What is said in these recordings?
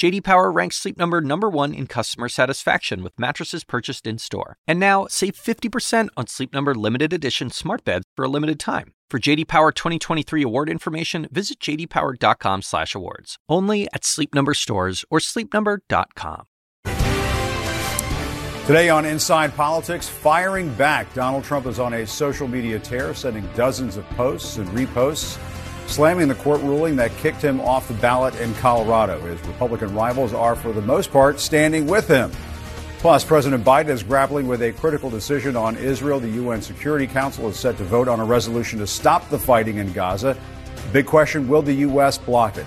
JD Power ranks Sleep Number number 1 in customer satisfaction with mattresses purchased in-store. And now, save 50% on Sleep Number limited edition smart beds for a limited time. For JD Power 2023 award information, visit jdpower.com/awards. Only at Sleep Number stores or sleepnumber.com. Today on Inside Politics, firing back. Donald Trump is on a social media tear, sending dozens of posts and reposts slamming the court ruling that kicked him off the ballot in Colorado. His Republican rivals are, for the most part, standing with him. Plus, President Biden is grappling with a critical decision on Israel. The UN Security Council is set to vote on a resolution to stop the fighting in Gaza. big question will the U.S. block it?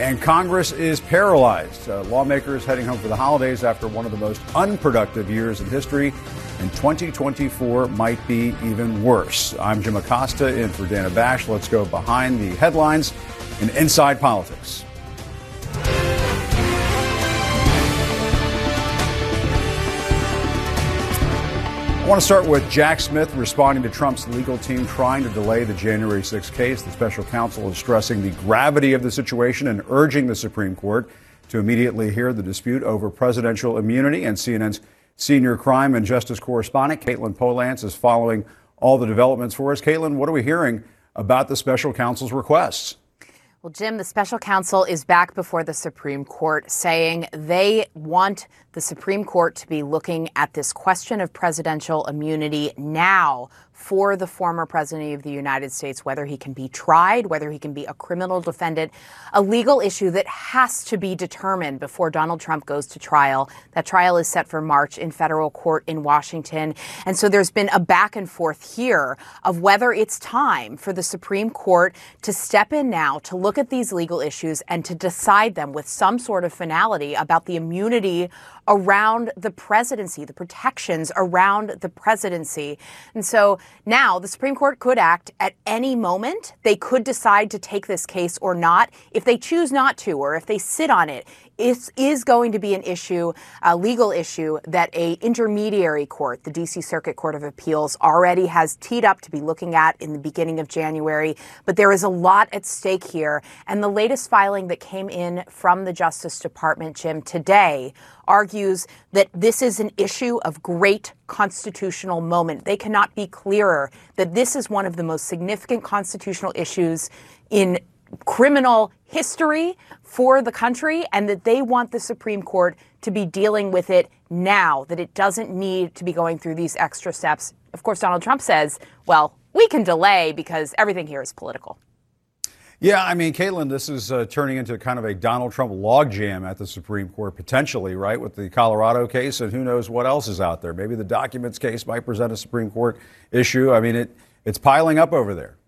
And Congress is paralyzed. Uh, lawmakers heading home for the holidays after one of the most unproductive years in history and 2024 might be even worse. I'm Jim Acosta in for Dana Bash. Let's go behind the headlines in Inside Politics. Want to start with Jack Smith responding to Trump's legal team trying to delay the January 6 case. The special counsel is stressing the gravity of the situation and urging the Supreme Court to immediately hear the dispute over presidential immunity and CNN's Senior crime and justice correspondent Katelyn Polantz is following all the developments for us. Katelyn, what are we hearing about the special counsel's requests? Well, Jim, the special counsel is back before the Supreme Court saying they want the Supreme Court to be looking at this question of presidential immunity now for the former president of the United States, whether he can be tried, whether he can be a criminal defendant, a legal issue that has to be determined before Donald Trump goes to trial. That trial is set for March in federal court in Washington. And so there's been a back and forth here of whether it's time for the Supreme Court to step in now to look at these legal issues and to decide them with some sort of finality about the immunity around the presidency, the protections around the presidency. And so now the Supreme Court could act at any moment. They could decide to take this case or not. If they choose not to, or if they sit on it, it is going to be an issue, a legal issue that a intermediary court, the DC Circuit Court of Appeals, already has teed up to be looking at in the beginning of January. But there is a lot at stake here. And the latest filing that came in from the Justice Department, Jim, today argues that this is an issue of great constitutional moment. They cannot be clearer that this is one of the most significant constitutional issues in criminal history for the country and that they want the Supreme Court to be dealing with it now, that it doesn't need to be going through these extra steps. Of course, Donald Trump says, well, we can delay because everything here is political. Yeah, I mean, Katelyn, this is uh, turning into kind of a Donald Trump logjam at the Supreme Court, potentially, right, with the Colorado case, and who knows what else is out there. Maybe the documents case might present a Supreme Court issue. I mean, it, it's piling up over there.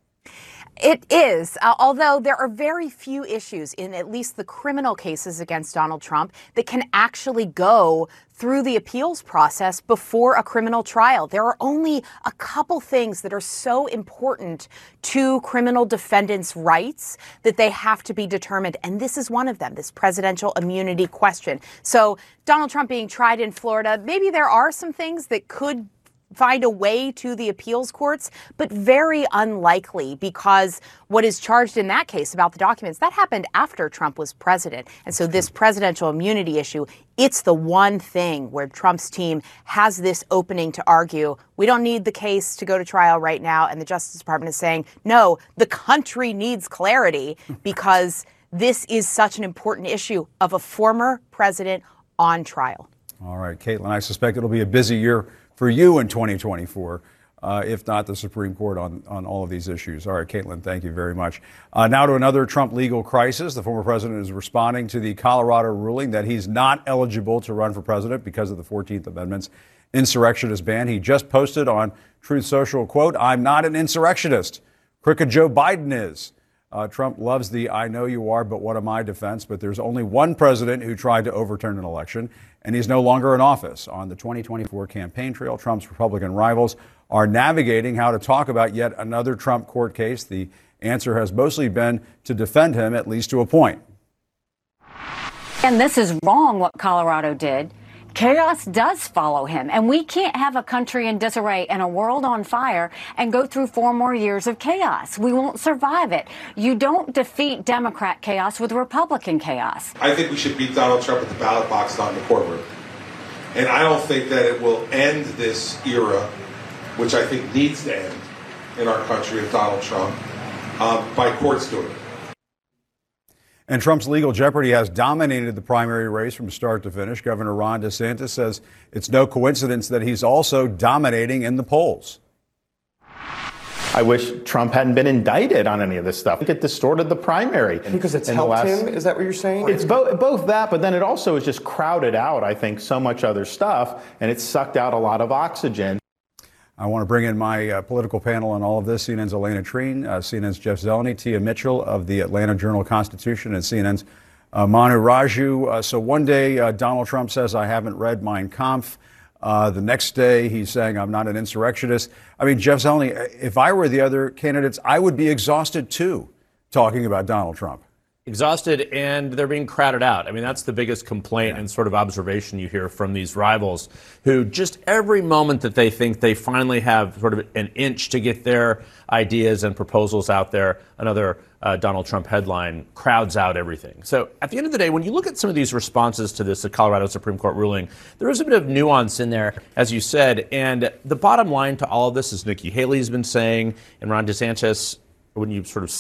It is, uh, although there are very few issues in at least the criminal cases against Donald Trump that can actually go through the appeals process before a criminal trial. There are only a couple things that are so important to criminal defendants' rights that they have to be determined. And this is one of them, this presidential immunity question. So, Donald Trump being tried in Florida, maybe there are some things that could find a way to the appeals courts, but very unlikely because what is charged in that case about the documents, that happened after Trump was president. And so this presidential immunity issue, it's the one thing where Trump's team has this opening to argue, we don't need the case to go to trial right now. And the Justice Department is saying, no, the country needs clarity because this is such an important issue of a former president on trial. All right, Katelyn, I suspect it'll be a busy year for you in 2024, uh, if not the Supreme Court on, on all of these issues. All right, Katelyn, thank you very much. Uh, now to another Trump legal crisis. The former president is responding to the Colorado ruling that he's not eligible to run for president because of the 14th Amendment's insurrectionist ban. He just posted on Truth Social, quote, I'm not an insurrectionist. Crooked Joe Biden is. Uh, Trump loves the I know you are, but what am I defense. But there's only one president who tried to overturn an election, and he's no longer in office. On the 2024 campaign trail, Trump's Republican rivals are navigating how to talk about yet another Trump court case. The answer has mostly been to defend him, at least to a point. And this is wrong what Colorado did. Chaos does follow him, and we can't have a country in disarray and a world on fire and go through four more years of chaos. We won't survive it. You don't defeat Democrat chaos with Republican chaos. I think we should beat Donald Trump at the ballot box, not in the courtroom. And I don't think that it will end this era, which I think needs to end in our country of Donald Trump, um, by courts doing it. And Trump's legal jeopardy has dominated the primary race from start to finish. Governor Ron DeSantis says it's no coincidence that he's also dominating in the polls. I wish Trump hadn't been indicted on any of this stuff. It distorted the primary. Because it's helped last, him? Is that what you're saying? It's both, both that, but then it also has just crowded out, I think, so much other stuff, and it sucked out a lot of oxygen. I want to bring in my uh, political panel on all of this. CNN's Alayna Treene, uh, CNN's Jeff Zeleny, Tia Mitchell of the Atlanta Journal Constitution, and CNN's uh, Manu Raju. Uh, so one day uh, Donald Trump says, I haven't read Mein Kampf. Uh, the next day he's saying, I'm not an insurrectionist. I mean, Jeff Zeleny, if I were the other candidates, I would be exhausted too talking about Donald Trump exhausted and they're being crowded out. I mean, that's the biggest complaint yeah. and sort of observation you hear from these rivals who just every moment that they think they finally have sort of an inch to get their ideas and proposals out there, another uh, Donald Trump headline crowds out everything. So at the end of the day, when you look at some of these responses to this Colorado Supreme Court ruling, there is a bit of nuance in there, as you said. And the bottom line to all of this is Nikki Haley's been saying, and Ron DeSantis, when you sort of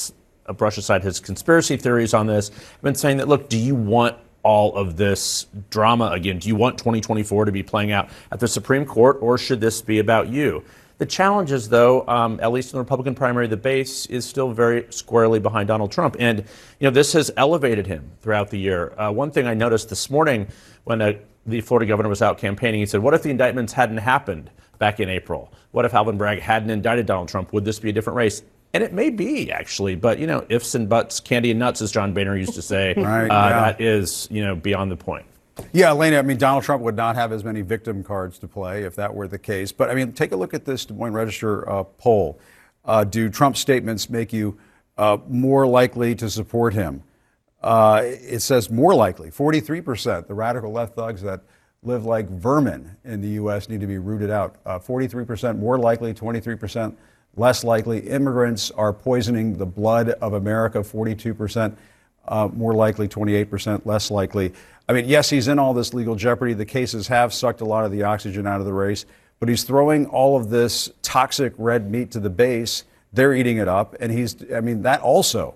brush aside his conspiracy theories on this, I've been saying that, look, do you want all of this drama again? Do you want 2024 to be playing out at the Supreme Court, or should this be about you? The challenge is, though, um, at least in the Republican primary, the base is still very squarely behind Donald Trump. And, you know, this has elevated him throughout the year. Uh, one thing I noticed this morning when uh, the Florida governor was out campaigning, he said, What if the indictments hadn't happened back in April? What if Alvin Bragg hadn't indicted Donald Trump? Would this be a different race? And it may be actually, but you know, ifs and buts, candy and nuts, as John Boehner used to say. right, uh, yeah. That is, you know, beyond the point. Yeah, Alayna, I mean, Donald Trump would not have as many victim cards to play if that were the case. But I mean, take a look at this Des Moines Register uh, poll. Uh, do Trump's statements make you uh, more likely to support him? Uh, it says more likely, 43%. The radical left thugs that live like vermin in the U.S. need to be rooted out. 43% uh, more likely, 23% less likely. Immigrants are poisoning the blood of America, 42% uh, more likely, 28% less likely. I mean, yes, he's in all this legal jeopardy. The cases have sucked a lot of the oxygen out of the race, but he's throwing all of this toxic red meat to the base. They're eating it up. And he's, I mean, that also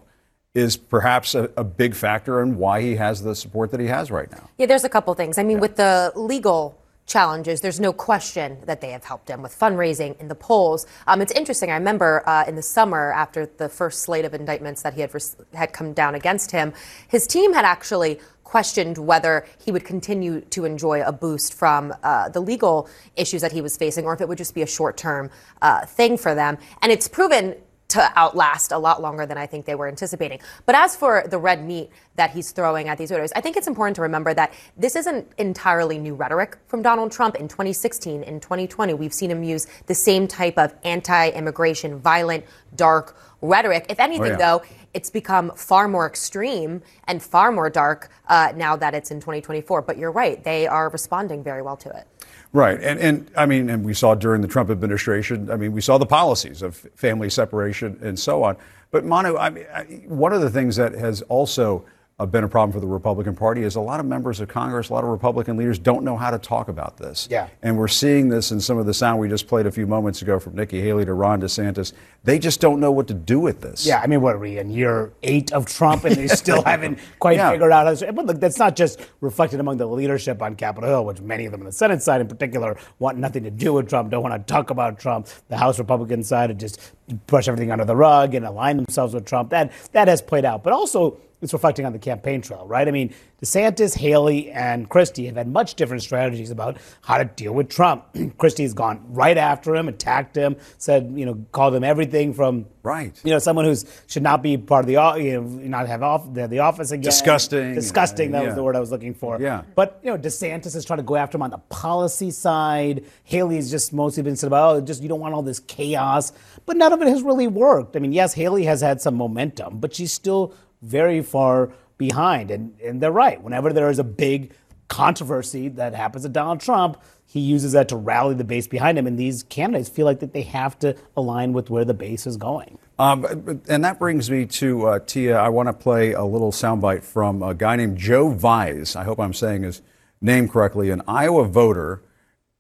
is perhaps a, a, big factor in why he has the support that he has right now. Yeah, there's a couple things. I mean, yeah. with the legal challenges, there's no question that they have helped him with fundraising in the polls. Um, it's interesting. I remember uh, in the summer, after the first slate of indictments that he had res- had come down against him, his team had actually questioned whether he would continue to enjoy a boost from uh, the legal issues that he was facing, or if it would just be a short-term uh, thing for them. And it's proven to outlast a lot longer than I think they were anticipating. But as for the red meat that he's throwing at these voters, I think it's important to remember that this isn't entirely new rhetoric from Donald Trump. In 2016, in 2020, we've seen him use the same type of anti immigration, violent, dark rhetoric. If anything, oh, yeah. though, it's become far more extreme and far more dark uh, now that it's in 2024. But you're right, they are responding very well to it. Right. And, and I mean, and we saw during the Trump administration, I mean, we saw the policies of family separation and so on. But Manu, I mean, I, one of the things that has also been a problem for the Republican Party is a lot of members of Congress, a lot of Republican leaders don't know how to talk about this. Yeah. And we're seeing this in some of the sound we just played a few moments ago from Nikki Haley to Ron DeSantis. They just don't know what to do with this. Yeah, I mean, what are we in year eight of Trump and they still haven't quite yeah. figured out how to. But look, that's not just reflected among the leadership on Capitol Hill, which many of them on the Senate side in particular want nothing to do with Trump, don't want to talk about Trump. The House Republican side just brush everything under the rug and align themselves with Trump. That that has played out. But also, it's reflecting on the campaign trail, right? I mean, DeSantis, Haley, and Christie have had much different strategies about how to deal with Trump. Christie's gone right after him, attacked him, said, you know, called him everything from right, you know, someone who should not be part of the, you know, not have off the, the office again. Disgusting. Disgusting. That yeah. was the word I was looking for. Yeah. But you know, DeSantis is trying to go after him on the policy side. Haley's just mostly been said about, oh, just you don't want all this chaos. But none of it has really worked. I mean, yes, Haley has had some momentum, but she's still very far behind. And, and they're right. Whenever there is a big controversy that happens to Donald Trump, he uses that to rally the base behind him. And these candidates feel like that they have to align with where the base is going. Um, and that brings me to uh, Tia. I want to play a little soundbite from a guy named Joe Vise. I hope I'm saying his name correctly, an Iowa voter.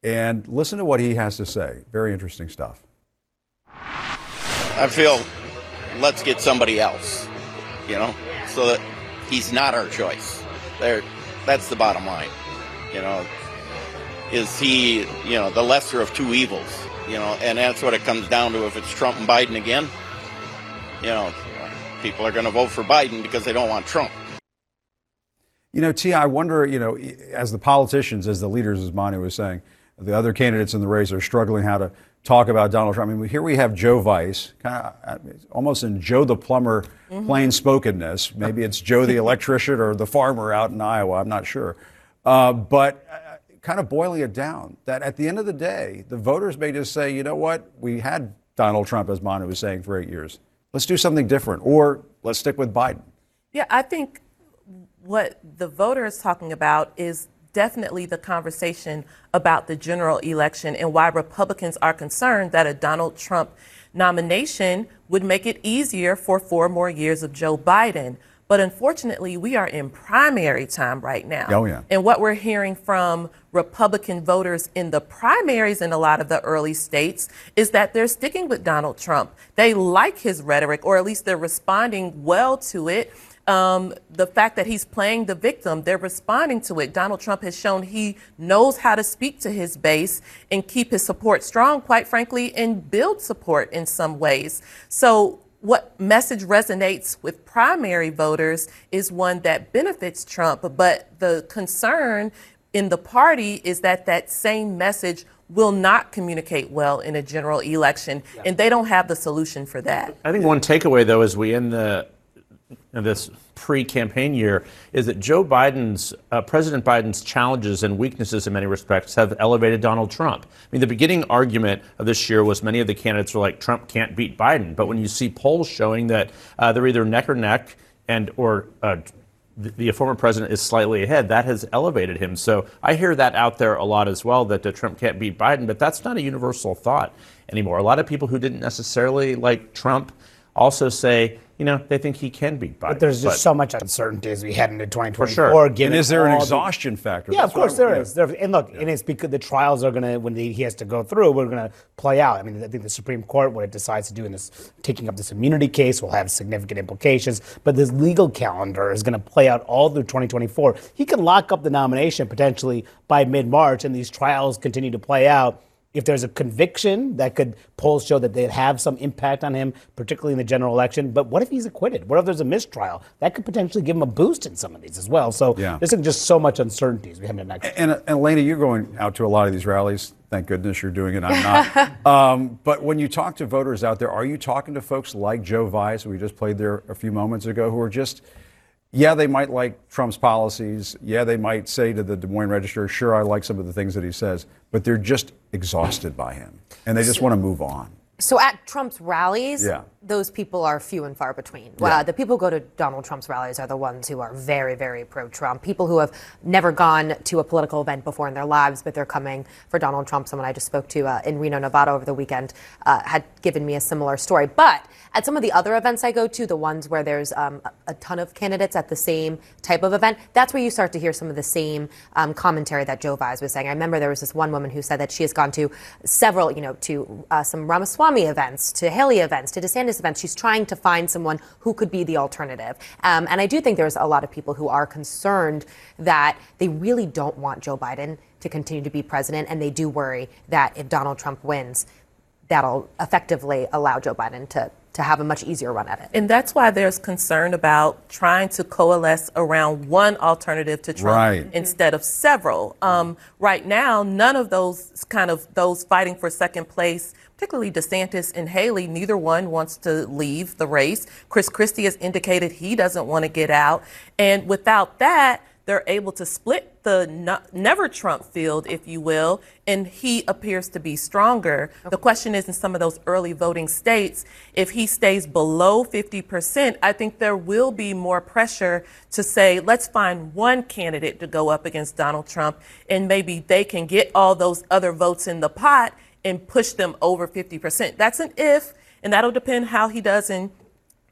And listen to what he has to say. Very interesting stuff. I feel let's get somebody else, you know, so that he's not our choice. There, that's the bottom line, you know. Is he, you know, the lesser of two evils, you know, and that's what it comes down to. If it's Trump and Biden again, you know, people are going to vote for Biden because they don't want Trump. You know, T, I wonder, you know, as the politicians, as the leaders, as Manu was saying, the other candidates in the race are struggling how to talk about Donald Trump. I mean, here we have Joe Vise, kind of uh, almost in Joe the plumber mm-hmm. plain spokenness. Maybe it's Joe the electrician or the farmer out in Iowa. I'm not sure. Uh, but uh, kind of boiling it down, that at the end of the day, the voters may just say, you know what, we had Donald Trump, as Manu was saying, for eight years. Let's do something different, or let's stick with Biden. Yeah, I think what the voter is talking about is definitely the conversation about the general election and why Republicans are concerned that a Donald Trump nomination would make it easier for four more years of Joe Biden. But unfortunately, we are in primary time right now. Oh, yeah. And what we're hearing from Republican voters in the primaries in a lot of the early states is that they're sticking with Donald Trump. They like his rhetoric, or at least they're responding well to it um, the fact that he's playing the victim, they're responding to it. Donald Trump has shown he knows how to speak to his base and keep his support strong, quite frankly, and build support in some ways. So, what message resonates with primary voters is one that benefits Trump, but the concern in the party is that that same message will not communicate well in a general election, yeah. and they don't have the solution for that. I think one takeaway, though, is we end the this pre-campaign year is that Joe Biden's, uh, President Biden's challenges and weaknesses in many respects have elevated Donald Trump. I mean, the beginning argument of this year was many of the candidates were like, Trump can't beat Biden. But when you see polls showing that uh, they're either neck or neck and or uh, the, the, former president is slightly ahead, that has elevated him. So I hear that out there a lot as well, that uh, Trump can't beat Biden. But that's not a universal thought anymore. A lot of people who didn't necessarily like Trump also say, you know, they think he can beat Biden. But there's just but, so much uncertainty as we head into 2024. Sure. And is there an exhaustion the, factor? Yeah, That's of course there is. There, and look, yeah. and it's because the trials are going to, when he has to go through, we're going to play out. I mean, I think the Supreme Court, what it decides to do in this, taking up this immunity case, will have significant implications. But this legal calendar is going to play out all through 2024. He can lock up the nomination potentially by mid March, and these trials continue to play out if there's a conviction that could polls show that they'd have some impact on him, particularly in the general election. But what if he's acquitted? What if there's a mistrial? That could potentially give him a boost in some of these as well. So yeah. there's just so much uncertainty as we head into next. And, and, Alayna, you're going out to a lot of these rallies. Thank goodness you're doing it. I'm not. um, but when you talk to voters out there, are you talking to folks like Joe Vise, we just played there a few moments ago, who are just yeah, they might like Trump's policies. Yeah, they might say to the Des Moines Register, sure, I like some of the things that he says, but they're just exhausted by him and they just want to move on. So at Trump's rallies, yeah. those people are few and far between. Yeah. Uh, the people who go to Donald Trump's rallies are the ones who are very, very pro-Trump. People who have never gone to a political event before in their lives, but they're coming for Donald Trump. Someone I just spoke to uh, in Reno, Nevada over the weekend uh, had given me a similar story. But at some of the other events I go to, the ones where there's um, a ton of candidates at the same type of event, that's where you start to hear some of the same um, commentary that Joe Vise was saying. I remember there was this one woman who said that she has gone to several, you know, to uh, some Ramaswamy events, to Haley events, to DeSantis events. She's trying to find someone who could be the alternative. Um, and I do think there's a lot of people who are concerned that they really don't want Joe Biden to continue to be president, and they do worry that if Donald Trump wins, that'll effectively allow Joe Biden to to have a much easier run at it. And that's why there's concern about trying to coalesce around one alternative to Trump right. instead of several. Um, right now, none of those kind of those fighting for second place, particularly DeSantis and Haley, neither one wants to leave the race. Chris Christie has indicated he doesn't want to get out, and without that they're able to split the no, never Trump field, if you will, and he appears to be stronger. Okay. The question is in some of those early voting states, if he stays below 50%, I think there will be more pressure to say, let's find one candidate to go up against Donald Trump, and maybe they can get all those other votes in the pot and push them over 50%. That's an if, and that'll depend how he does in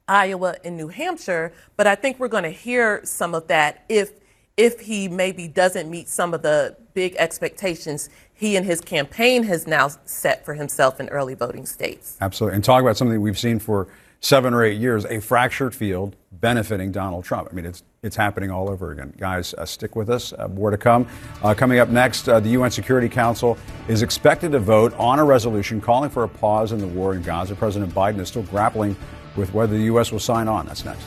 Iowa and New Hampshire. But I think we're going to hear some of that if if he maybe doesn't meet some of the big expectations he and his campaign has now set for himself in early voting states. Absolutely. And talk about something we've seen for seven or eight years a fractured field benefiting Donald Trump. I mean, it's, it's happening all over again. Guys, uh, stick with us. Uh, more to come. Uh, coming up next, uh, the UN Security Council is expected to vote on a resolution calling for a pause in the war in Gaza. President Biden is still grappling with whether the U.S. will sign on. That's next.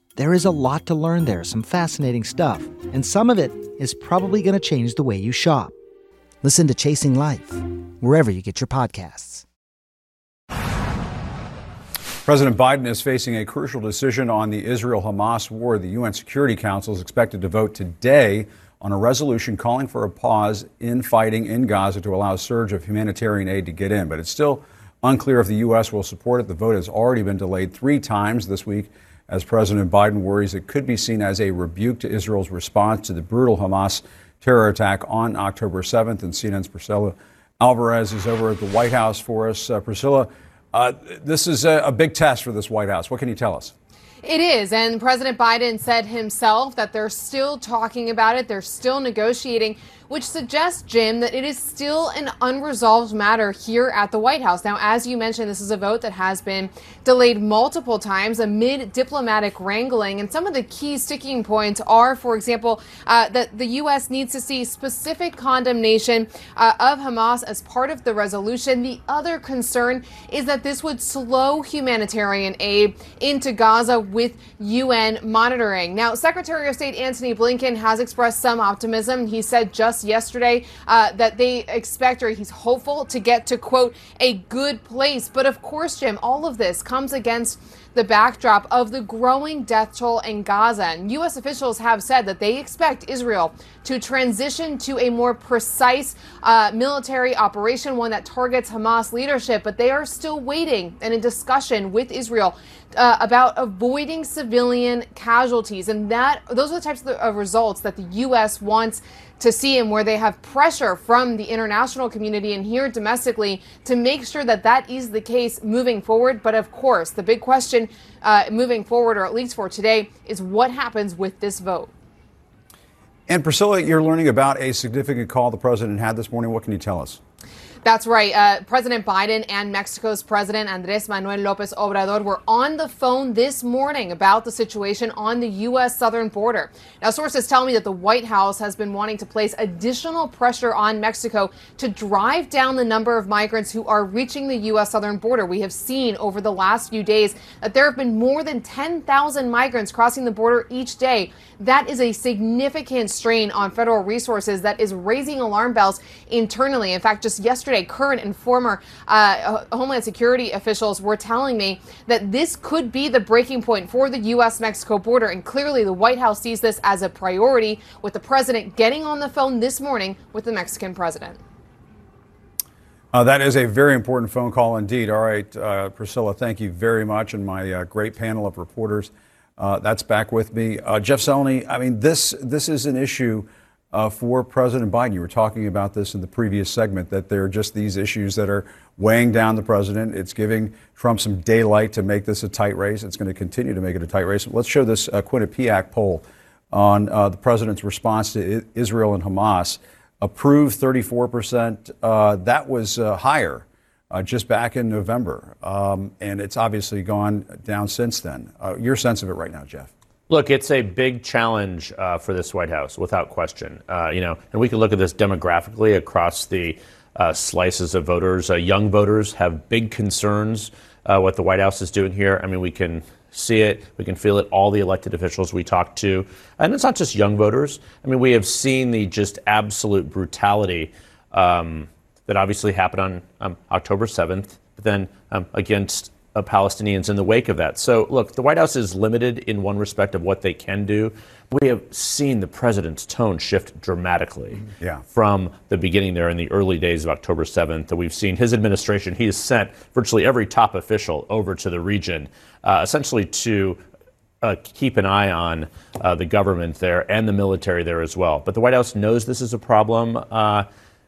There is a lot to learn there, some fascinating stuff, and some of it is probably going to change the way you shop. Listen to Chasing Life, wherever you get your podcasts. President Biden is facing a crucial decision on the Israel Hamas war. The UN Security Council is expected to vote today on a resolution calling for a pause in fighting in Gaza to allow a surge of humanitarian aid to get in. But it's still unclear if the U.S. will support it. The vote has already been delayed three times this week as President Biden worries it could be seen as a rebuke to Israel's response to the brutal Hamas terror attack on October 7th. And CNN's Priscilla Alvarez is over at the White House for us. Uh, Priscilla, uh, this is a, a big test for this White House. What can you tell us? It is. And President Biden said himself that they're still talking about it, they're still negotiating which suggests, Jim, that it is still an unresolved matter here at the White House. Now, as you mentioned, this is a vote that has been delayed multiple times amid diplomatic wrangling. And some of the key sticking points are, for example, uh, that the U.S. needs to see specific condemnation uh, of Hamas as part of the resolution. The other concern is that this would slow humanitarian aid into Gaza with UN monitoring. Now, Secretary of State Antony Blinken has expressed some optimism. He said just yesterday uh, that they expect, or he's hopeful to get to, quote, a good place. But of course, Jim, all of this comes against the backdrop of the growing death toll in Gaza. And U.S. officials have said that they expect Israel to transition to a more precise uh, military operation, one that targets Hamas leadership. But they are still waiting and in discussion with Israel uh, about avoiding civilian casualties. And that those are the types of, of results that the U.S. wants to see and where they have pressure from the international community and here domestically to make sure that that is the case moving forward. But of course, the big question uh, moving forward, or at least for today, is what happens with this vote. And Priscilla, you're learning about a significant call the president had this morning. What can you tell us? That's right. Uh, President Biden and Mexico's President Andres Manuel Lopez Obrador were on the phone this morning about the situation on the U.S. southern border. Now, sources tell me that the White House has been wanting to place additional pressure on Mexico to drive down the number of migrants who are reaching the U.S. southern border. We have seen over the last few days that there have been more than 10,000 migrants crossing the border each day. That is a significant strain on federal resources that is raising alarm bells internally. In fact, just yesterday, yesterday, current and former uh, Homeland Security officials were telling me that this could be the breaking point for the U.S. Mexico border. And clearly, the White House sees this as a priority, with the president getting on the phone this morning with the Mexican president. Uh, that is a very important phone call indeed. All right, uh, Priscilla, thank you very much, and my uh, great panel of reporters. Uh, that's back with me. Uh, Jeff Zeleny, I mean, this, this is an issue uh, for President Biden. You were talking about this in the previous segment, that there are just these issues that are weighing down the president. It's giving Trump some daylight to make this a tight race. It's going to continue to make it a tight race. Let's show this Quinnipiac poll on the president's response to Israel and Hamas approved 34%. Uh, that was uh, higher uh, just back in November. Um, and it's obviously gone down since then. Uh, your sense of it right now, Jeff? Look, it's a big challenge uh, for this White House, without question. Uh, you know, and we can look at this demographically across the slices of voters. young voters have big concerns what the White House is doing here. I mean, we can see it, we can feel it, all the elected officials we talk to. And it's not just young voters. I mean, we have seen the just absolute brutality um, that obviously happened on um, October 7th, but then um, against uh, Palestinians in the wake of that. So, look, the White House is limited in one respect of what they can do. We have seen the president's tone shift dramatically mm-hmm. yeah. from the beginning there in the early days of October 7th. That we've seen his administration, he has sent virtually every top official over to the region, uh, essentially to uh, keep an eye on uh, the government there and the military there as well. But the White House knows this is a problem. Uh,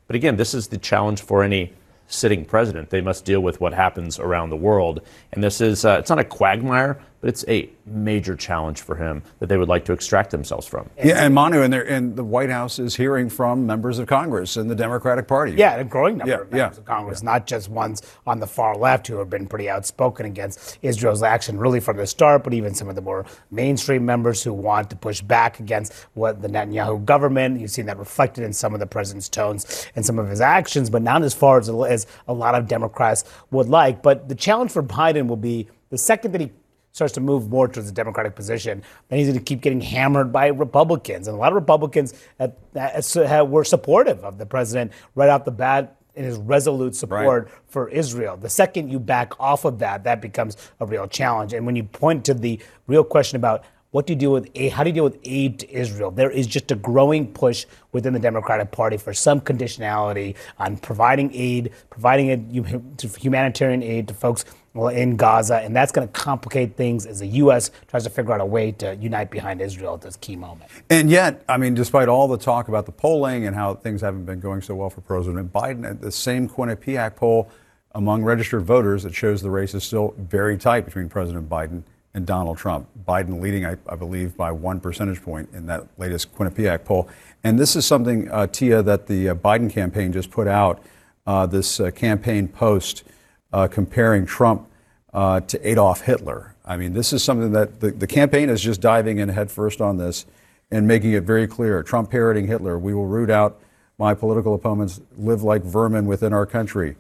but again, this is the challenge for any sitting president. They must deal with what happens around the world. And this is, uh, it's not a quagmire, but it's a major challenge for him that they would like to extract themselves from. Yeah, and Manu, and, and the White House is hearing from members of Congress and the Democratic Party. Yeah, a growing number yeah, of members yeah. of Congress, not just ones on the far left who have been pretty outspoken against Israel's action really from the start, but even some of the more mainstream members who want to push back against what the Netanyahu government. You've seen that reflected in some of the president's tones and some of his actions, but not as far as, as a lot of Democrats would like. But the challenge for Biden will be the second that he starts to move more towards the Democratic position, then he's going to keep getting hammered by Republicans. And a lot of Republicans at, at, were supportive of the president right off the bat in his resolute support right. for Israel. The second you back off of that, that becomes a real challenge. And when you point to the real question about what do you do with aid? How do you deal with aid to Israel? There is just a growing push within the Democratic Party for some conditionality on providing aid, providing humanitarian aid to folks in Gaza, and that's going to complicate things as the U.S. tries to figure out a way to unite behind Israel at this key moment. And yet, I mean, despite all the talk about the polling and how things haven't been going so well for President Biden, at the same Quinnipiac poll among registered voters that shows the race is still very tight between President Biden and Donald Trump. Biden leading, I, I, believe, by one percentage point in that latest Quinnipiac poll. And this is something, uh, Tia, that the uh, Biden campaign just put out uh, this uh, campaign post uh, comparing Trump uh, to Adolf Hitler. I mean, this is something that the, the campaign is just diving in headfirst on this and making it very clear. Trump parroting Hitler. We will root out my political opponents, live like vermin within our country.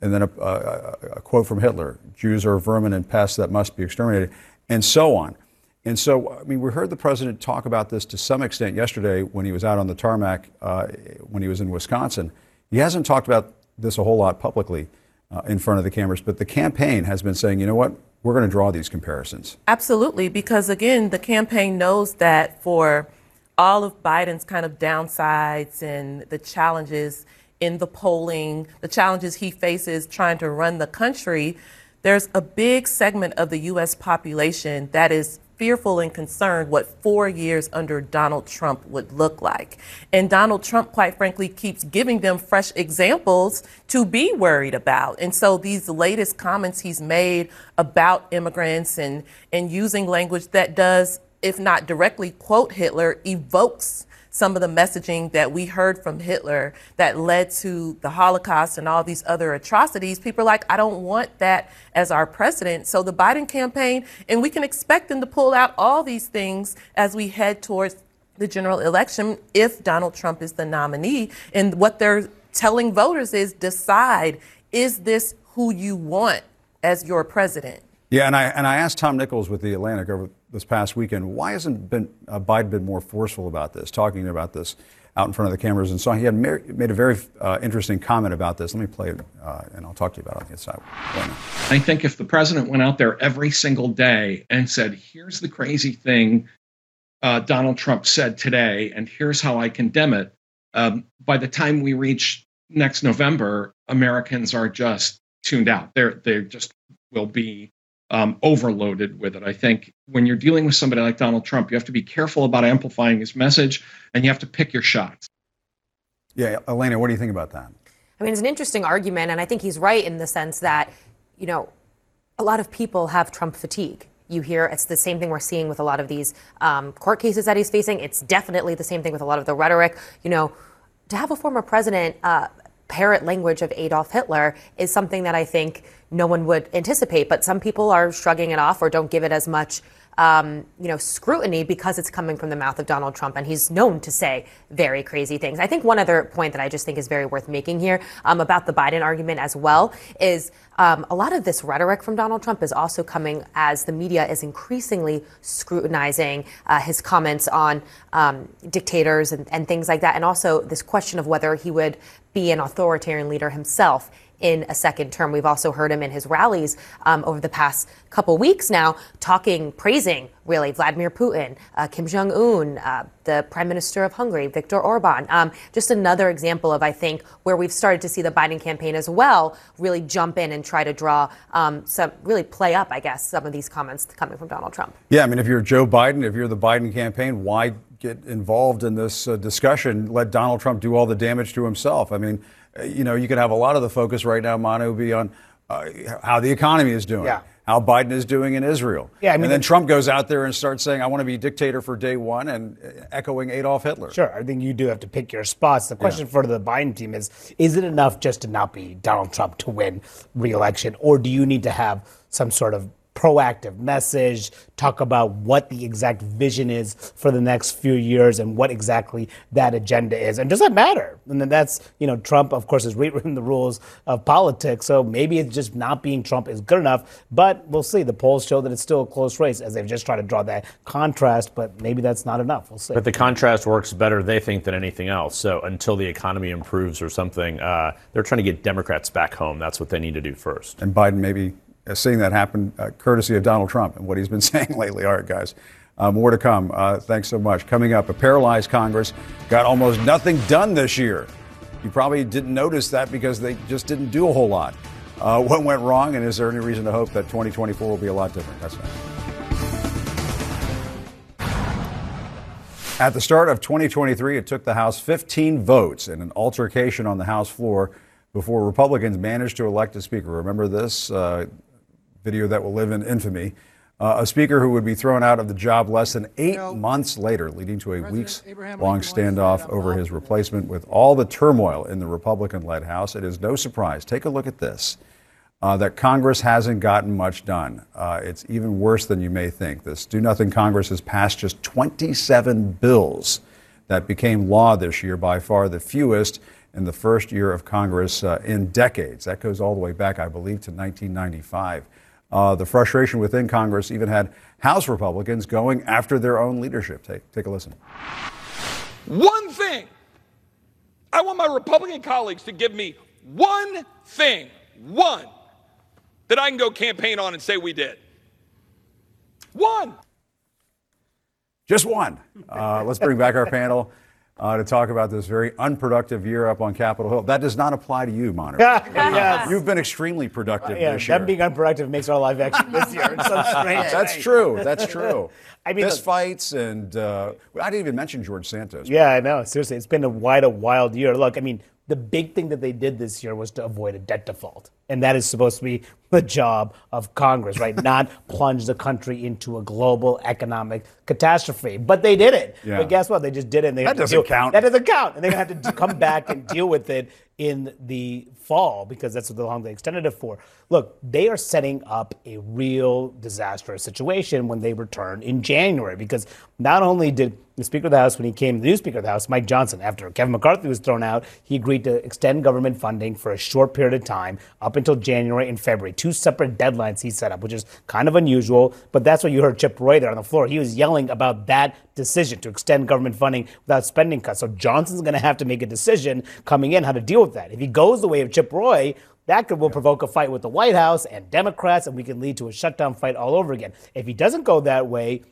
And then a, a, a quote from Hitler Jews are vermin and pests that must be exterminated and so on. And so, I mean, we heard the president talk about this to some extent yesterday when he was out on the tarmac uh, when he was in Wisconsin. He hasn't talked about this a whole lot publicly uh, in front of the cameras, but the campaign has been saying, you know what, we're going to draw these comparisons. Absolutely, because again, the campaign knows that for all of Biden's kind of downsides and the challenges in the polling, the challenges he faces trying to run the country, there's a big segment of the U.S. population that is fearful and concerned what four years under Donald Trump would look like. And Donald Trump, quite frankly, keeps giving them fresh examples to be worried about. And so these latest comments he's made about immigrants and, and using language that does, if not directly quote Hitler, evokes some of the messaging that we heard from Hitler that led to the Holocaust and all these other atrocities, people are like, I don't want that as our president. So the Biden campaign, and we can expect them to pull out all these things as we head towards the general election if Donald Trump is the nominee. And what they're telling voters is decide is this who you want as your president? Yeah, and I and I asked Tom Nichols with the Atlantic over this past weekend, why hasn't been uh, Biden been more forceful about this, talking about this? out in front of the cameras and saw. He had made a very uh, interesting comment about this. Let me play it, uh, and I'll talk to you about it on the inside. I think if the president went out there every single day and said, "Here's the crazy thing uh, Donald Trump said today, and here's how I condemn it," um, by the time we reach next November, Americans are just tuned out. They're they just will be um, overloaded with it. I think when you're dealing with somebody like Donald Trump, you have to be careful about amplifying his message and you have to pick your shots. Yeah, Alayna, what do you think about that? I mean, it's an interesting argument, and I think he's right in the sense that, you know, a lot of people have Trump fatigue. You hear it's the same thing we're seeing with a lot of these um, court cases that he's facing. It's definitely the same thing with a lot of the rhetoric. You know, to have a former president uh, parrot language of Adolf Hitler is something that I think no one would anticipate. But some people are shrugging it off or don't give it as much. Um, you know, scrutiny because it's coming from the mouth of Donald Trump, and he's known to say very crazy things. I think one other point that I just think is very worth making here um, about the Biden argument as well is um, a lot of this rhetoric from Donald Trump is also coming as the media is increasingly scrutinizing uh, his comments on um, dictators and, and things like that, and also this question of whether he would be an authoritarian leader himself in a second term. We've also heard him in his rallies um, over the past couple weeks now, talking, praising really Vladimir Putin, uh, Kim Jong Un, uh, the Prime Minister of Hungary, Viktor Orban. Um, just another example of, I think, where we've started to see the Biden campaign as well really jump in and try to draw um, some, really play up, I guess, some of these comments coming from Donald Trump. Yeah, I mean, if you're Joe Biden, if you're the Biden campaign, why get involved in this uh, discussion? Let Donald Trump do all the damage to himself. I mean, you know, you could have a lot of the focus right now, Manu, be on uh, how the economy is doing. Yeah. How Biden is doing in Israel. Yeah, I mean, and then Trump goes out there and starts saying, I want to be dictator for day one and uh, echoing Adolf Hitler. Sure. I think you do have to pick your spots. The question yeah. for the Biden team is is it enough just to not be Donald Trump to win reelection? Or do you need to have some sort of proactive message, talk about what the exact vision is for the next few years and what exactly that agenda is. And does that matter? And then that's, you know, Trump, of course, has rewritten the rules of politics. So maybe it's just not being Trump is good enough. But we'll see. The polls show that it's still a close race as they've just tried to draw that contrast. But maybe that's not enough. We'll see. But the contrast works better, they think, than anything else. So until the economy improves or something, uh, they're trying to get Democrats back home. That's what they need to do first. And Biden maybe seeing that happen, uh, courtesy of Donald Trump and what he's been saying lately. All right, guys. Uh, more to come. Uh, thanks so much. Coming up, a paralyzed Congress got almost nothing done this year. You probably didn't notice that because they just didn't do a whole lot. Uh, what went wrong, and is there any reason to hope that 2024 will be a lot different? That's next. At the start of 2023, it took the House 15 votes in an altercation on the House floor before Republicans managed to elect a speaker. Remember this? Video that will live in infamy. Uh, a speaker who would be thrown out of the job less than eight know, months later, leading to a weeks long standoff over his replacement with all the turmoil in the Republican led House. It is no surprise. Take a look at this. Uh, that Congress hasn't gotten much done. Uh, it's even worse than you may think. This Do Nothing Congress has passed just 27 bills that became law this year, by far the fewest in the first year of Congress uh, in decades. That goes all the way back, I believe, to 1995. Uh, the frustration within Congress even had House Republicans going after their own leadership. Take, take a listen. One thing. I want my Republican colleagues to give me one thing, one, that I can go campaign on and say we did. One. Just one. Uh, let's bring back our panel uh, to talk about this very unproductive year up on Capitol Hill. That does not apply to you, Monitor. yes. You've been extremely productive yeah, this year. Them being unproductive makes our life actually this year in some strange That's way. true. That's true. I mean, fist fights and uh, I didn't even mention George Santos. Yeah, I know. Seriously, it's been a wide, a wild year. Look, I mean, the big thing that they did this year was to avoid a debt default. And that is supposed to be the job of Congress, right? Not plunge the country into a global economic catastrophe. But they did it. Yeah. But guess what? They just did it. And they that doesn't deal- count. That doesn't count. And they're going to have to come back and deal with it in the fall because that's the long they extended it for. Look, they are setting up a real disastrous situation when they return in January because not only did the Speaker of the House, when he came, the new Speaker of the House, Mike Johnson, after Kevin McCarthy was thrown out, he agreed to extend government funding for a short period of time up until January and February. Two separate deadlines he set up, which is kind of unusual, but that's what you heard Chip Roy there on the floor. He was yelling about that decision to extend government funding without spending cuts. So Johnson's going to have to make a decision coming in how to deal with that. If he goes the way of Chip Roy, that could will provoke a fight with the White House and Democrats, and we can lead to a shutdown fight all over again. If he doesn't go that way,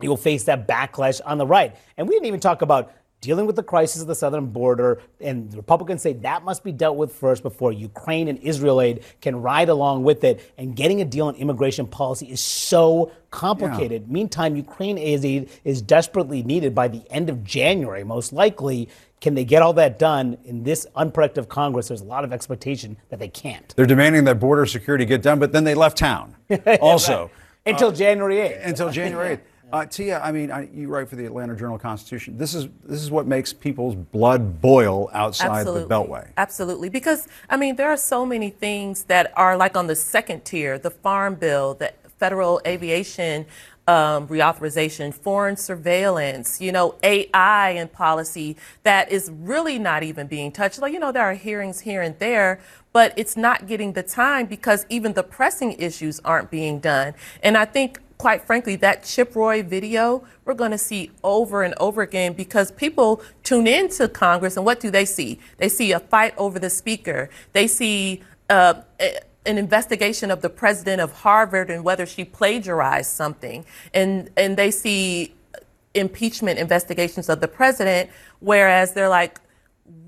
he will face that backlash on the right. And we didn't even talk about dealing with the crisis of the southern border. And the Republicans say that must be dealt with first before Ukraine and Israel aid can ride along with it. And getting a deal on immigration policy is so complicated. Yeah. Meantime, Ukraine aid is desperately needed by the end of January, most likely. Can they get all that done in this unproductive Congress? There's a lot of expectation that they can't. They're demanding that border security get done, but then they left town also. Until uh, January 8th. Until January 8th. Uh, Tia, I mean, I, you write for the Atlanta Journal Constitution. This is this is what makes people's blood boil outside Absolutely. the Beltway. Absolutely, because I mean, there are so many things that are like on the second tier: the Farm Bill, the federal aviation um, reauthorization, foreign surveillance, you know, AI and policy that is really not even being touched. Like, you know, there are hearings here and there, but it's not getting the time because even the pressing issues aren't being done. And I think quite frankly, that Chip Roy video we're going to see over and over again because people tune into Congress and what do they see? They see a fight over the speaker. They see uh, an investigation of the president of Harvard and whether she plagiarized something. And, and they see impeachment investigations of the president, whereas they're like,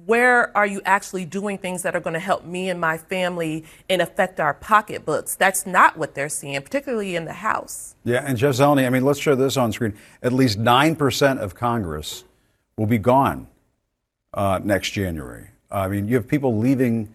where are you actually doing things that are going to help me and my family and affect our pocketbooks? That's not what they're seeing, particularly in the House. Yeah, and Jeff Zeleny, I mean, let's show this on screen. At least 9% of Congress will be gone uh, next January. I mean, you have people leaving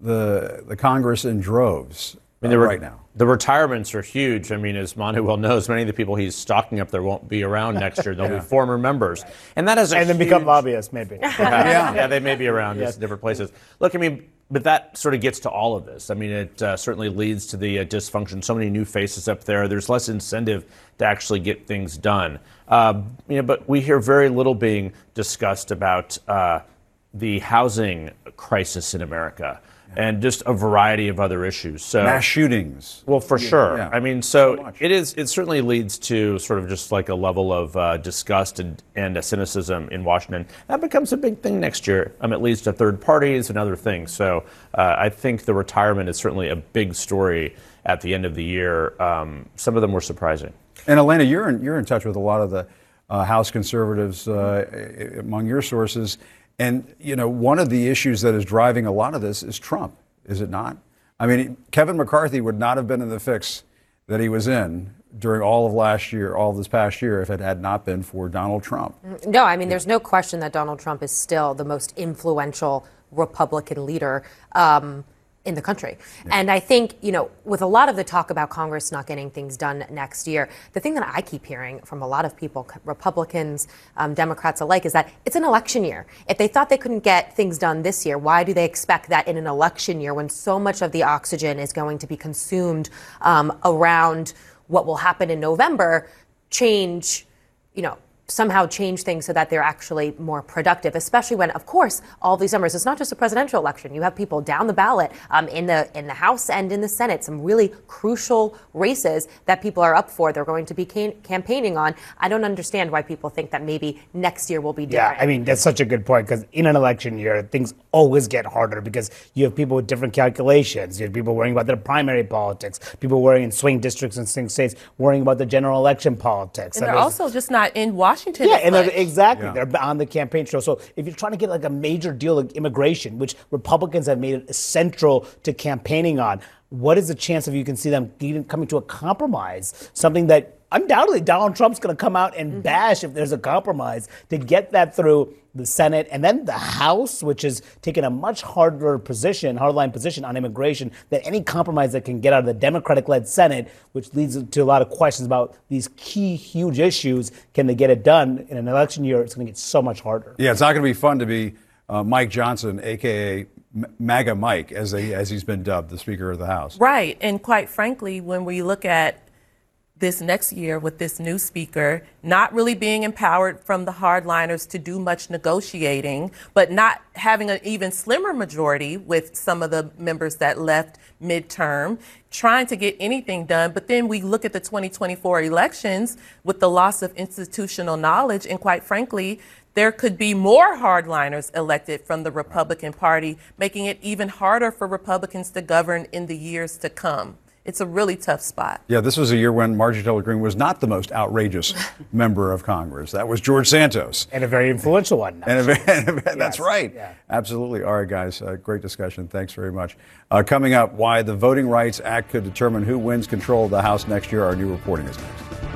the, the Congress in droves I mean, uh, right now. The retirements are huge. I mean, as Manu well knows, many of the people he's stocking up there won't be around next year. They'll yeah. be former members, and that is and then huge... become lobbyists, maybe. yeah. yeah, they may be around yes. different places. Look, I mean, but that sort of gets to all of this. I mean, it uh, certainly leads to the uh, dysfunction. So many new faces up there. There's less incentive to actually get things done. Uh, you know, but we hear very little being discussed about uh, the housing crisis in America and just a variety of other issues. So mass shootings. Well, for yeah, sure. Yeah. I mean, so, so it is. It certainly leads to sort of just like a level of uh, disgust and, and cynicism in Washington. That becomes a big thing next year. Um, it leads to third parties and other things. So uh, I think the retirement is certainly a big story at the end of the year. Um, some of them were surprising. And Alayna, you're in, you're in touch with a lot of the uh, House conservatives uh, among your sources. And, you know, one of the issues that is driving a lot of this is Trump, is it not? I mean, Kevin McCarthy would not have been in the fix that he was in during all of last year, all this past year, if it had not been for Donald Trump. No, I mean, there's no question that Donald Trump is still the most influential Republican leader. Um, in the country. Yeah. And I think, you know, with a lot of the talk about Congress not getting things done next year, the thing that I keep hearing from a lot of people, Republicans, um, Democrats alike, is that it's an election year. If they thought they couldn't get things done this year, why do they expect that in an election year when so much of the oxygen is going to be consumed um, around what will happen in November, change, you know, somehow change things so that they're actually more productive, especially when, of course, all these numbers, it's not just a presidential election. You have people down the ballot um, in the in the House and in the Senate, some really crucial races that people are up for. They're going to be can- campaigning on. I don't understand why people think that maybe next year will be different. Yeah, I mean, that's such a good point because in an election year, things always get harder because you have people with different calculations. You have people worrying about their primary politics, people worrying in swing districts and swing states, worrying about the general election politics. And, and they're also just not in Washington Washington. Yeah, and exactly. Yeah. They're on the campaign trail. So if you're trying to get like a major deal like immigration, which Republicans have made it central to campaigning on, what is the chance of you can see them even coming to a compromise? Something that undoubtedly Donald Trump's going to come out and mm-hmm. bash if there's a compromise to get that through the Senate and then the House, which is taking a much harder position, hardline position on immigration than any compromise that can get out of the Democratic led Senate, which leads to a lot of questions about these key, huge issues. Can they get it done in an election year? It's going to get so much harder. Yeah, it's not going to be fun to be uh, Mike Johnson, aka MAGA Mike, as, they, as he's been dubbed, the Speaker of the House. Right. And quite frankly, when we look at this next year with this new speaker, not really being empowered from the hardliners to do much negotiating, but not having an even slimmer majority with some of the members that left midterm, trying to get anything done. But then we look at the 2024 elections with the loss of institutional knowledge, and quite frankly, there could be more hardliners elected from the Republican Party, making it even harder for Republicans to govern in the years to come it's a really tough spot. Yeah, this was a year when Marjorie Taylor Greene was not the most outrageous member of Congress. That was George Santos. And a very influential one. And, a, and a, yes. That's right. Yeah. Absolutely. All right, guys. Uh, great discussion. Thanks very much. Uh, coming up, why the Voting Rights Act could determine who wins control of the House next year. Our new reporting is next.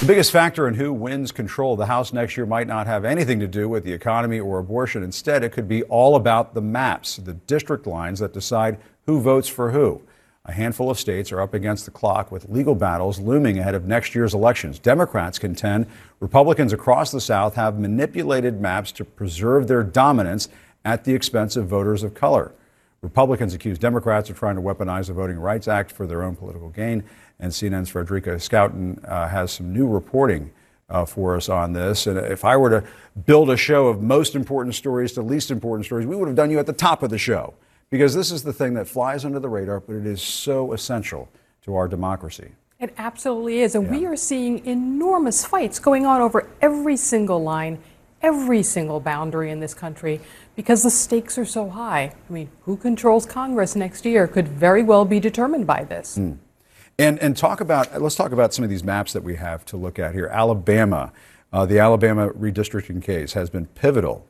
The biggest factor in who wins control of the House next year might not have anything to do with the economy or abortion. Instead, it could be all about the maps, the district lines that decide who votes for who. A handful of states are up against the clock with legal battles looming ahead of next year's elections. Democrats contend Republicans across the South have manipulated maps to preserve their dominance at the expense of voters of color. Republicans accuse Democrats of trying to weaponize the Voting Rights Act for their own political gain. And CNN's Fredreka Schouten uh, has some new reporting uh, for us on this. And if I were to build a show of most important stories to least important stories, we would have done you at the top of the show because this is the thing that flies under the radar, but it is so essential to our democracy. It absolutely is. And yeah. we are seeing enormous fights going on over every single line, every single boundary in this country because the stakes are so high. I mean, who controls Congress next year could very well be determined by this. Mm. And, and talk about, let's talk about some of these maps that we have to look at here. Alabama, uh, the Alabama redistricting case has been pivotal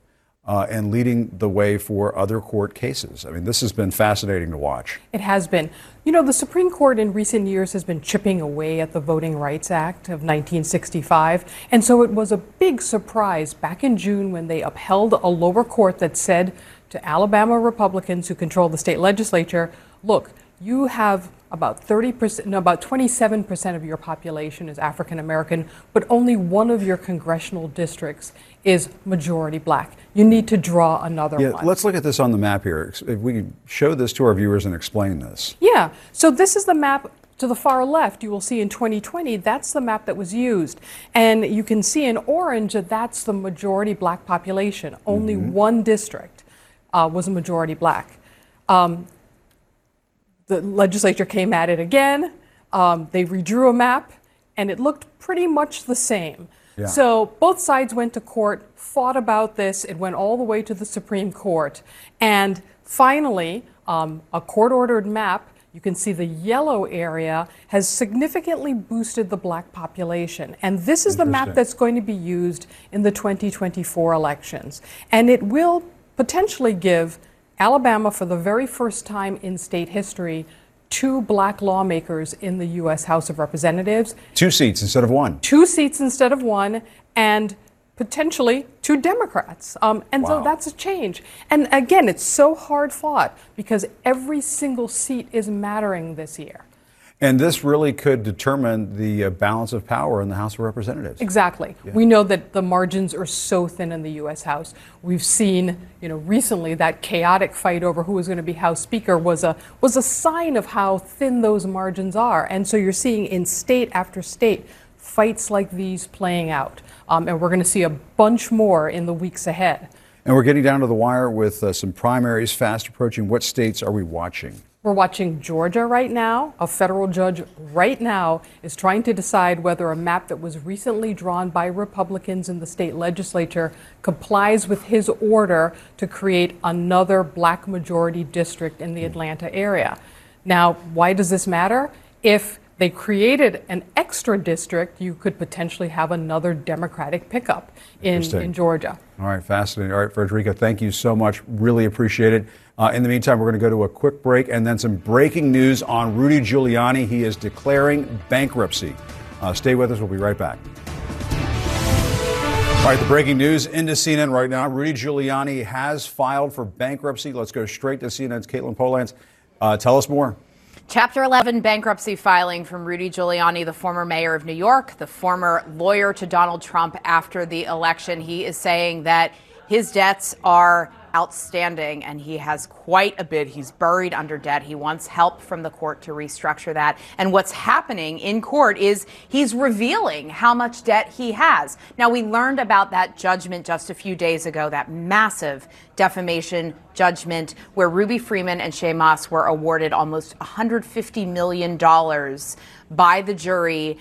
uh, and leading the way for other court cases. I mean, this has been fascinating to watch. It has been. You know, the Supreme Court in recent years has been chipping away at the Voting Rights Act of 1965. And so it was a big surprise back in June when they upheld a lower court that said to Alabama Republicans who control the state legislature, look, you have about 30%, no, about 27% of your population is African American, but only one of your congressional districts is majority black. You need to draw another yeah, one. Let's look at this on the map here. If we show this to our viewers and explain this. Yeah, so this is the map to the far left, you will see in 2020, that's the map that was used. And you can see in orange that that's the majority black population. Only mm-hmm. one district uh, was a majority black. Um, the legislature came at it again. Um, they redrew a map, and it looked pretty much the same. Yeah. So both sides went to court, fought about this. It went all the way to the Supreme Court. And finally, um, a court ordered map, you can see the yellow area, has significantly boosted the black population. And this is the map that's going to be used in the 2024 elections. And it will potentially give Alabama, for the very first time in state history, two black lawmakers in the U.S. House of Representatives. Two seats instead of one. Two seats instead of one, and potentially two Democrats. Um, and wow. so that's a change. And again, it's so hard fought because every single seat is mattering this year. And this really could determine the uh, balance of power in the House of Representatives. Exactly. Yeah. We know that the margins are so thin in the U.S. House. We've seen, you know, recently that chaotic fight over who was going to be House Speaker was a was a sign of how thin those margins are. And so you're seeing in state after state fights like these playing out. Um, and we're going to see a bunch more in the weeks ahead. And we're getting down to the wire with uh, some primaries fast approaching. What states are we watching? We're watching Georgia right now. A federal judge right now is trying to decide whether a map that was recently drawn by Republicans in the state legislature complies with his order to create another black majority district in the Atlanta area. Now, why does this matter? If they created an extra district, you could potentially have another Democratic pickup in, in Georgia. All right, fascinating. All right, Fredreka, thank you so much. Really appreciate it. Uh, in the meantime, we're going to go to a quick break and then some breaking news on Rudy Giuliani. He is declaring bankruptcy. Uh, stay with us. We'll be right back. All right, the breaking news into CNN right now. Rudy Giuliani has filed for bankruptcy. Let's go straight to CNN's Katelyn Polantz. Uh, tell us more. Chapter 11 bankruptcy filing from Rudy Giuliani, the former mayor of New York, the former lawyer to Donald Trump after the election. He is saying that his debts are outstanding and he has quite a bit. He's buried under debt. He wants help from the court to restructure that. And what's happening in court is he's revealing how much debt he has. Now, we learned about that judgment just a few days ago, that massive defamation judgment where Ruby Freeman and Shaye Moss were awarded almost $150 million by the jury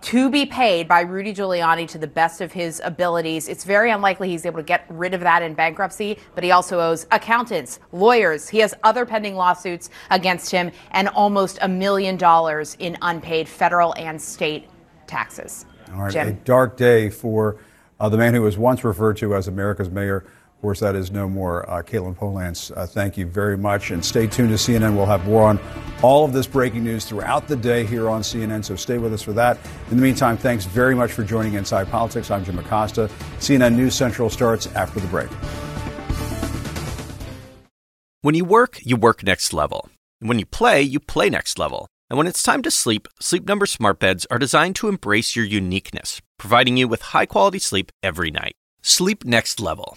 to be paid by Rudy Giuliani to the best of his abilities. It's very unlikely he's able to get rid of that in bankruptcy, but he also owes accountants, lawyers. He has other pending lawsuits against him and almost a million dollars in unpaid federal and state taxes. All right, Jim. a dark day for uh, the man who was once referred to as America's mayor. Of course, that is no more. Uh, Katelyn Polantz, uh, thank you very much. And stay tuned to CNN. We'll have more on all of this breaking news throughout the day here on CNN, so stay with us for that. In the meantime, thanks very much for joining Inside Politics. I'm Jim Acosta. CNN News Central starts after the break. When you work, you work next level. And when you play, you play next level. And when it's time to sleep, Sleep Number smart beds are designed to embrace your uniqueness, providing you with high-quality sleep every night. Sleep next level.